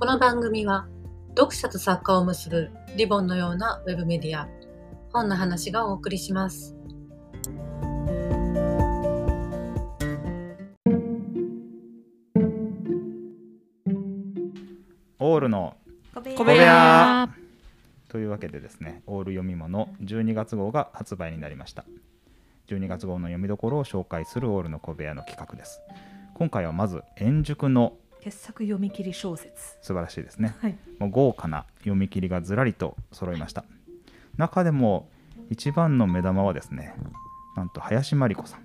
この番組は読者と作家を結ぶリボンのようなウェブメディア本の話がお送りします。オールの小部屋。というわけでですねオール読み物12月号が発売になりました。12月号の読みどころを紹介するオールの小部屋の企画です。今回はまず円熟の傑作読み切り小説。素晴らしいですね。はい。もう豪華な読み切りがずらりと揃いました。中でも一番の目玉はですねなんと林真理子さん。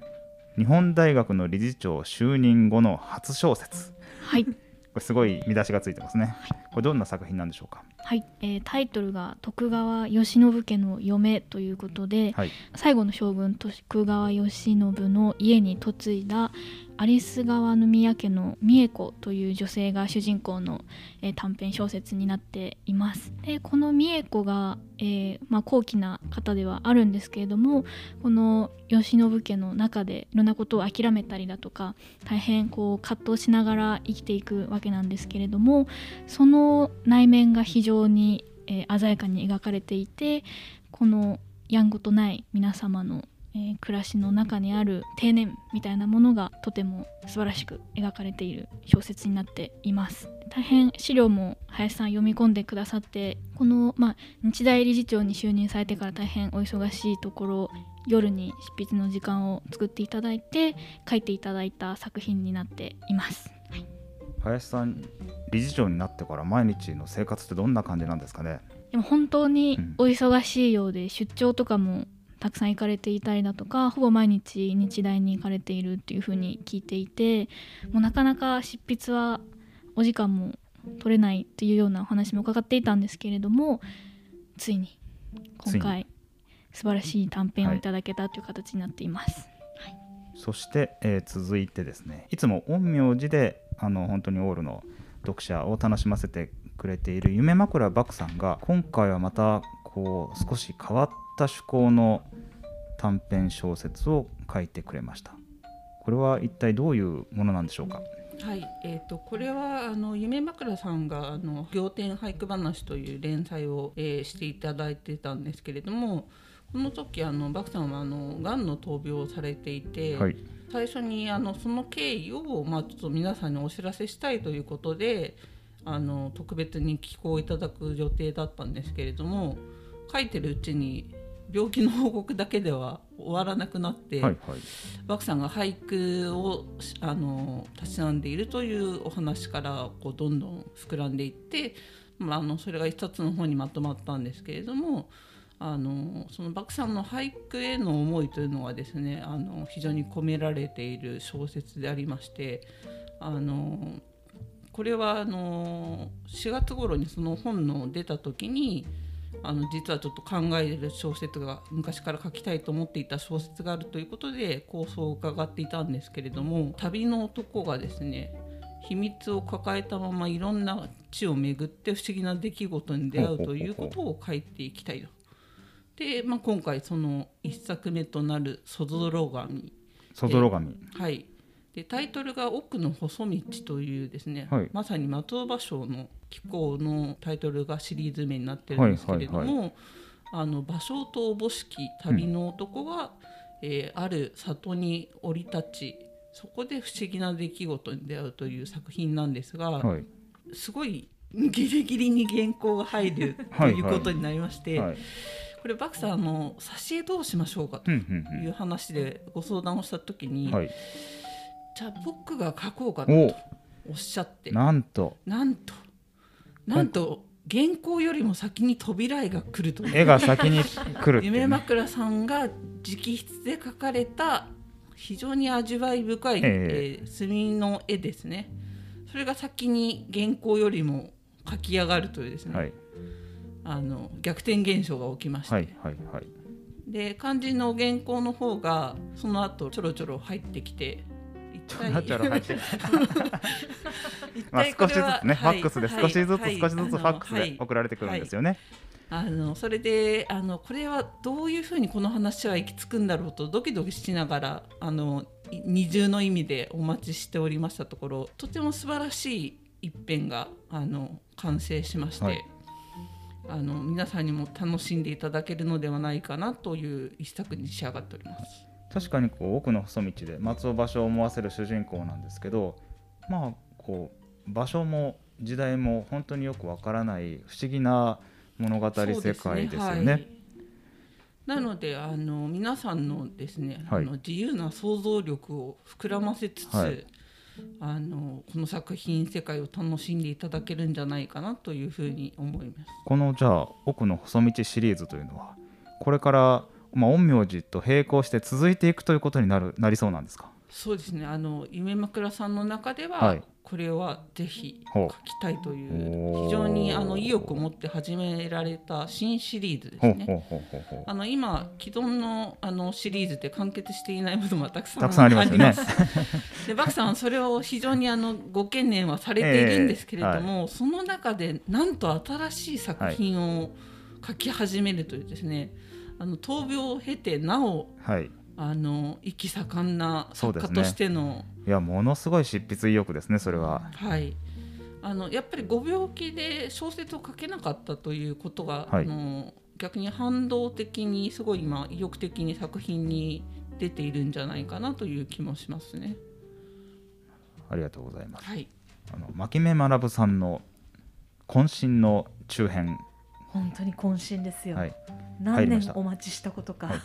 日本大学の理事長就任後の初小説。はい、これすごい見出しがついてますね。これどんな作品なんでしょうか？はい。えータイトルが徳川慶喜家の嫁ということで、はい。最後の将軍徳川慶喜の家に嫁いだ有栖川宮家の美恵子という女性が主人公の、えー短編小説になっています。でこの美恵子が、えーまあ、高貴な方ではあるんですけれどもこの慶喜家の中でいろんなことを諦めたりだとか大変こう葛藤しながら生きていくわけなんですけれどもその内面が非常に、えー鮮やかに描かれていてこのやんごとない皆様の、えー暮らしの中にある定年みたいなものがとても素晴らしく描かれている小説になっています。大変資料も林さん読み込んでくださってこの、まあ、日大理事長に就任されてから大変お忙しいところ夜に執筆の時間を作っていただいて書いていただいた作品になっています、はい。林さん理事長になってから毎日の生活ってどんな感じなんですかねでも本当にお忙しいようで、出張とかもたくさん行かれていたりだとかほぼ毎日日大に行かれているっていうふうに聞いていてもうなかなか執筆はお時間も取れないっていうようなお話も伺っていたんですけれどもついに今回素晴らしい短編をいただけたという形になっています。そして、えー続いてですねいつも陰陽師であの本当にオールの読者を楽しませてくれている夢枕漠さんが今回はまたこう少し変わった趣向の短編小説を書いてくれました。これは一体どういうものなんでしょうか？はい、えー、とこれはあの夢枕さんがあの仰天俳句話という連載を、えーしていただいてたんですけれどもこの時あのバクさんはあのがんの闘病をされていて、はい。最初にあのその経緯を、まあ、ちょっと皆さんにお知らせしたいということであの特別に寄稿いただく予定だったんですけれども書いてるうちに病気の報告だけでは終わらなくなって、はいはい。バクさんが俳句をしあのたしなんでいるというお話からこうどんどん膨らんでいって、まあ、あのそれが一冊の本にまとまったんですけれどもあのそのバクさんの俳句への思いというのはですねあの非常に込められている小説でありましてあのこれはあの4月頃にその本の出た時にあの実はちょっと考える小説が昔から書きたいと思っていた小説があるということで構想を伺っていたんですけれども旅の男がですね秘密を抱えたままいろんな地を巡って不思議な出来事に出会うということを書いていきたいと。で、まあ、今回その一作目となる「そぞろ紙」そぞろ紙はい、でタイトルが「奥の細道」というですね、はい。まさに的場賞の機構のタイトルがシリーズ名になってるんですけれども、はいはいあの芭蕉とおぼしき旅の男が、えーある里に降り立ちそこで不思議な出来事に出会うという作品なんですが、はい。すごいギリギリに原稿が入ると はい。いうことになりまして、はい。これバクさんあの挿絵どうしましょうかとうんうんいう話でご相談をした時に、うんはいじゃあ僕が書こうかとお。っしゃって。なんと。なんと。なんと原稿よりも先に扉絵が来ると。絵が先に来るね。夢枕さんが直筆で描かれた非常に味わい深い、ええ。ー墨の絵ですね。それが先に原稿よりも描き上がるというですね、はい。あの逆転現象が起きまして、はいはいはい。で漢字の原稿の方がその後ちょろちょろ入ってきて一体ちょろちょろ入って 一まあ少しずつね、フはいァックスではい少しずつはい少しずつファックスで送られてくるんですよね。あのそれであのこれはどういうふうにこの話は行き着くんだろうとドキドキしながらあのい二重の意味でお待ちしておりましたところとても素晴らしい一編があの完成しまして、はい。あの皆さんにも楽しんでいただけるのではないかなという一作に仕上がっております。確かにこう奥の細道で松尾芭蕉を思わせる主人公なんですけどまあこう場所も時代も本当によくわからない不思議な物語世界ですよね。はいなのであの皆さんのですね、はいあの自由な想像力を膨らませつつ、はいあのこの作品世界を楽しんでいただけるんじゃないかなというふうに思います。このじゃあ奥の細道シリーズというのはこれから、まあ、陰陽師と並行して続いていくということになるなりそうなんですか？そうですね。あの夢枕さんの中では、はい。これはぜひ書きたいという非常にあの意欲を持って始められた新シリーズですね。あの今既存のあのシリーズで完結していないものもたくさんたくさんありますよね。す。でバクさんそれを非常にあのご懸念はされているんですけれども、その中でなんと新しい作品を書き始めるというですね、あの闘病を経てなおはいあの生き盛んな作家としての、いやものすごい執筆意欲ですねそれははい。あのやっぱりご病気で小説を書けなかったということが、はいあの逆に反動的にすごい今意欲的に作品に出ているんじゃないかなという気もしますね。ありがとうございますはい。あの牧目学さんの渾身の中編本当に渾身ですよ、はい。何年お待ちしたことか、はい。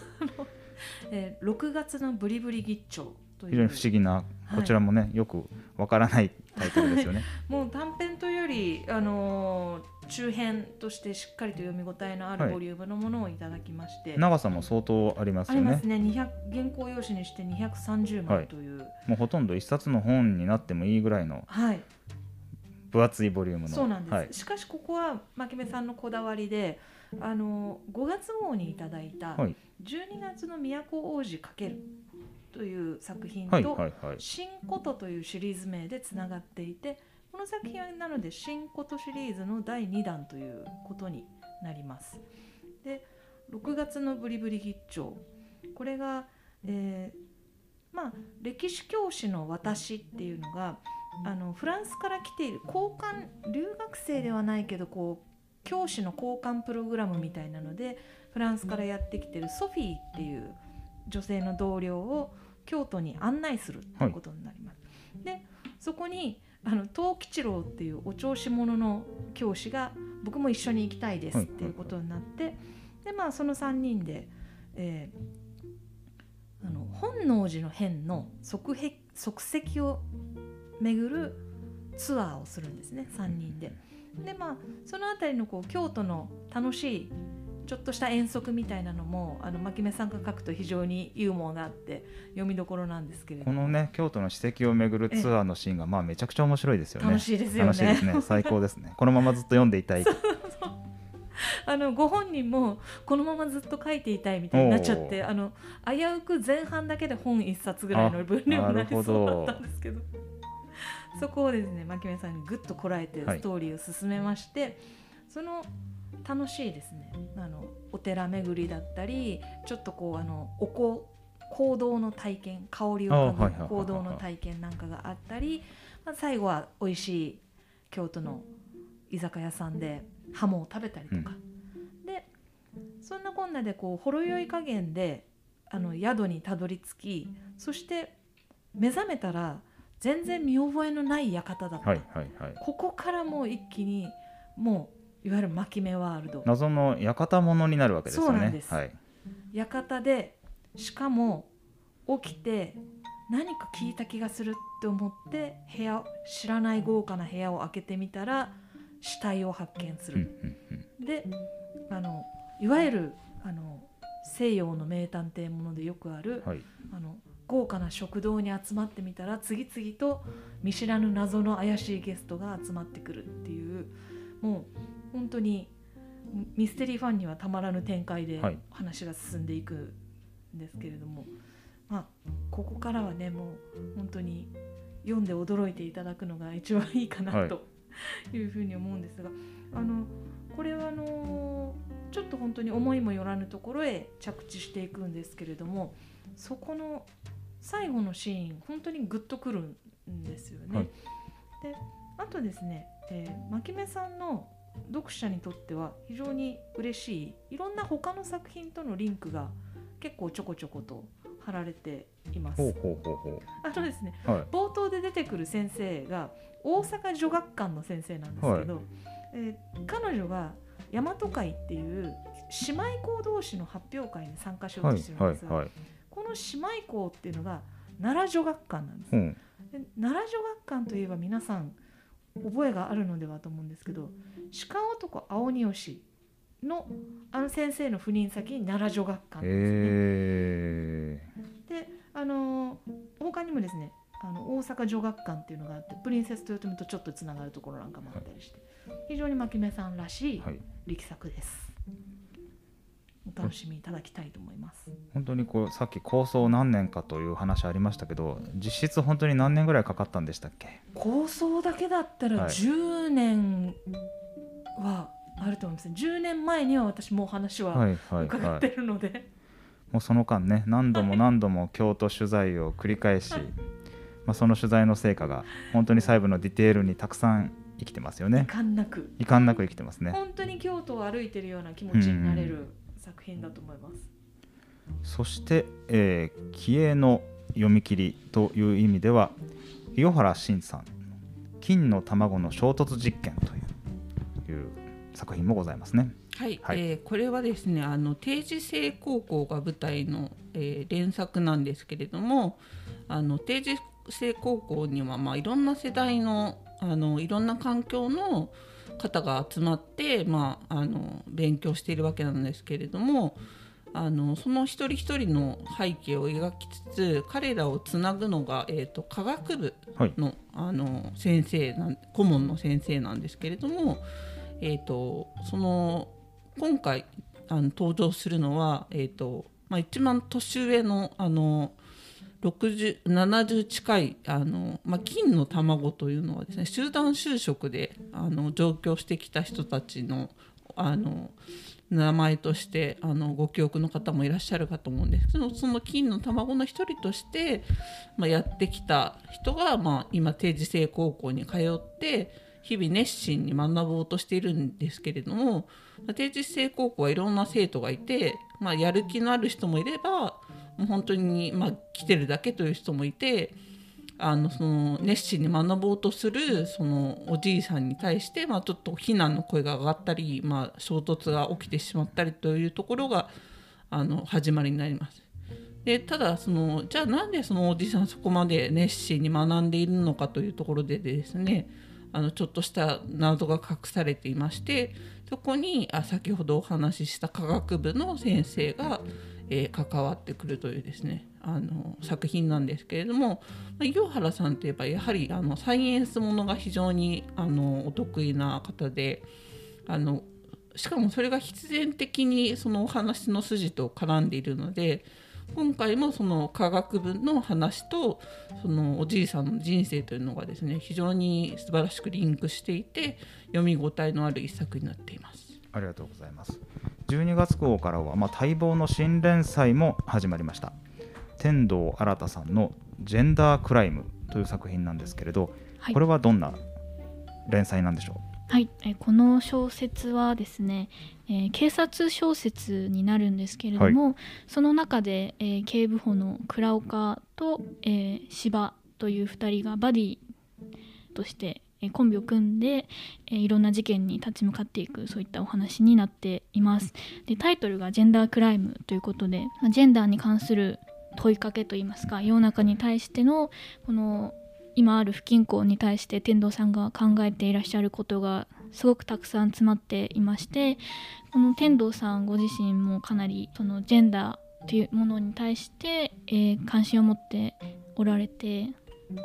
えー6月のブリブリギッチョという。非常に不思議なはい。こちらもね、よくわからないタイトルですよね。もう短編というより、あのー中編としてしっかりと読み応えのあはい。るボリュームのものをいただきまして、長さも相当ありますよね。ありますね。200原稿用紙にして230はい枚という、もうほとんど一冊の本になってもいいぐらいのはい分厚いボリュームの。そうなんです、はい、しかしここは牧目さんのこだわりであの5月号にいただいたはい。12月の都王子×という作品はいとはいはい「新こと」というシリーズ名でつながっていてこの作品はなので「新こと」シリーズの第2弾ということになります。で6月のブリブリギッチョ。これが、えーまあ歴史教師の私っていうのがあのフランスから来ている交換留学生ではないけどこう教師の交換プログラムみたいなのでフランスからやってきてるソフィーっていう女性の同僚を京都に案内するっていうことになります。でそこにあの東吉郎っていうお調子者の教師が僕も一緒に行きたいですっていうことになって、でまあその3人で、えーあの本能寺の変の足跡足跡を巡るツアーをするんですね3人で。でまあその辺りのこう京都の楽しいちょっとした遠足みたいなのもあの牧目さんが書くと非常にユーモアがあって読みどころなんですけれども。このね京都の史跡を巡るツアーのシーンがまあめちゃくちゃ面白いですよね。楽しいですよね。楽しいですね。最高ですね。このままずっと読んでいたい。あのご本人もこのままずっと書いていたいみたいになっちゃってあの危うく前半だけで本一冊ぐらいの分量になりそうだったんですけどそこをですね牧目さんにぐっとこらえてはい。ストーリーを進めまして、その楽しいですね。あのお寺巡りだったりちょっとこうあのお香行動の体験香りを嗅ぐ行動の体験なんかがあったり、まあ、最後は美味しい京都の居酒屋さんでハモを食べたりとか、でそんなこんなでこうほろ酔い加減であの宿にたどり着きそして目覚めたら全然見覚えのない館だった、はいはいはい。ここからもう一気にもういわゆる巻き目ワールド。謎の館物になるわけですよね。そうなんです。はい、館でしかも起きて何か聞いた気がするって思って部屋知らない豪華な部屋を開けてみたら死体を発見すうんる、であのいわゆるあの西洋の名探偵ものでよくある、はい。あの豪華な食堂に集まってみたら次々と見知らぬ謎の怪しいゲストが集まってくるっていうもう本当にミステリーファンにはたまらぬ展開ではい。話が進んでいくんですけれども、まあここからはねもう本当に読んで驚いていただくのが一番いいかな、はい。というふうに思うんですがあのこれはあのちょっと本当に思いもよらぬところへ着地していくんですけれどもそこの最後のシーン本当にグッとくるんですよね。はい。であとですね、えー、牧目さんの読者にとっては非常に嬉しいいろんな他の作品とのリンクが結構ちょこちょこと貼られています。ほうほうほうほあとですねうはい。冒頭で出てくる先生が大阪女学館の先生なんですけど、えー彼女が大和会っていう姉妹校同士の発表会に参加しようはいとしてるんですが、はいはいこの姉妹校っていうのが奈良女学館なんです。うんで奈良女学館といえば皆さん覚えがあるのではと思うんですけど鹿男青鬼吉のあの先生の赴任先に奈良女学館なんですね。へであのー他にもですねあの大阪女学館っていうのがあってプリンセス豊臣とちょっとつながるところなんかもあったりして、非常に牧目さんらしい力作です。お楽しみいただきたいと思います。本当にこうさっき構想何年かという話ありましたけど実質本当に何年ぐらいかかったんでしたっけ？構想だけだったらはい。10年はあると思いますね。10年前には私もう話ははいはいはい。伺ってるので、もうその間ね何度も何度も京都取材を繰り返し、まあ、その取材の成果が本当に細部のディテールにたくさん生きてますよ遺ね憾なく。遺憾なく生きてますね。本当に京都を歩いてるような気持ちになれる作品だと思います。そして、えー気鋭の読み切りという意味では清原慎さん「金の卵の衝突実験」といういう作品もございますね。はい、はいえーこれはですねあの定時制高校が舞台の、えー連作なんですけれどもあの定時制高校には、まあ、いろんな世代のあのいろんな環境の方が集まって、まあ、あの勉強しているわけなんですけれどもあのその一人一人の背景を描きつつ彼らをつなぐのが、えー、と科学部はい。のあの先生なん顧問の先生なんですけれども、えー、とその今回あの登場するのは、えーとまあ、一番年上のあの60 70近いあの、まあ、金の卵というのはですね集団就職であの上京してきた人たちのあの名前としてあのご記憶の方もいらっしゃるかと思うんですけどその金の卵の一人として、まあ、やってきた人が、まあ、今定時制高校に通って日々熱心に学ぼうとしているんですけれども、定時制高校はいろんな生徒がいて、まあ、やる気のある人もいればもう本当に、まあ、来てるだけという人もいてあのその熱心に学ぼうとするそのおじいさんに対して、まあ、ちょっと非難の声が上がったり、まあ、衝突が起きてしまったりというところがあの始まりになります。でただそのじゃあなんでそのおじいさんそこまで熱心に学んでいるのかというところでですねあのちょっとした謎が隠されていましてそこにあ先ほどお話しした科学部の先生が、えー関わってくるというですねあの作品なんですけれども、まあ、井原さんといえばやはりあのサイエンスものが非常にあのお得意な方であのしかもそれが必然的にそのお話の筋と絡んでいるので今回もその科学部の話とそのおじいさんの人生というのがですね非常に素晴らしくリンクしていて読み応えのある一作になっています。ありがとうございます。12月号からは、まあ、待望の新連載も始まりました。天童新さんの「ジェンダークライム」という作品なんですけれど、はい。これはどんな連載なんでしょはい、えーこの小説はですね、えー警察小説になるんですけれども、その中で、えー警部補の倉岡と、えー芝という2人がバディとして、えコンビを組んで、えいろんな事件に立ち向かっていくそういったお話になっています。でタイトルが「ジェンダークライム」ということで、まジェンダーに関する問いかけといいますか世の中に対してのこの今ある不均衡に対して天童さんが考えていらっしゃることがすごくたくさん詰まっていましてこの天童さんご自身もかなりそのジェンダーというものに対して、えー関心を持っておられて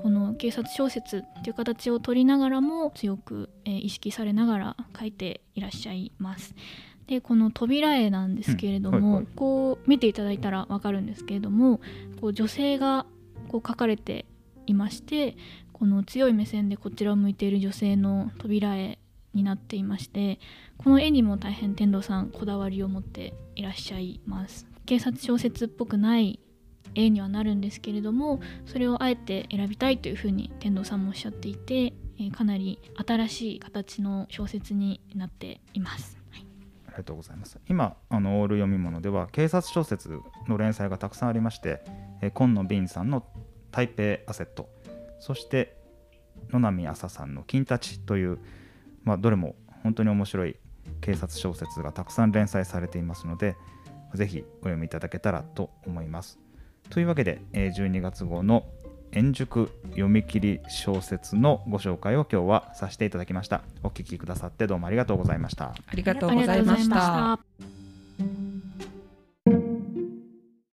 この警察小説っていう形を取りながらも強く、えー意識されながら書いていらっしゃいます。でこの扉絵なんですけれども、うんはいはいこう見ていただいたら分かるんですけれどもこう女性がこう描かれていましてこの強い目線でこちらを向いている女性の扉絵になっていましてこの絵にも大変天童さんこだわりを持っていらっしゃいます警察小説っぽくない絵にはなるんですけれどもそれをあえて選びたいというふうに天童さんもおっしゃっていて、えーかなり新しい形の小説になっています。はいありがとうございます。今、あのオール読み物では警察小説の連載がたくさんありまして、えー今野敏さんの台北アセット、そして野波朝さんの金太ちという、まあ、どれも本当に面白い警察小説がたくさん連載されていますので、ぜひお読みいただけたらと思います。というわけで、え12月号の円熟読み切り小説のご紹介を今日はさせていただきました。お聞きくださってどうもありがとうございました。ありがとうございましがとうございまし。た。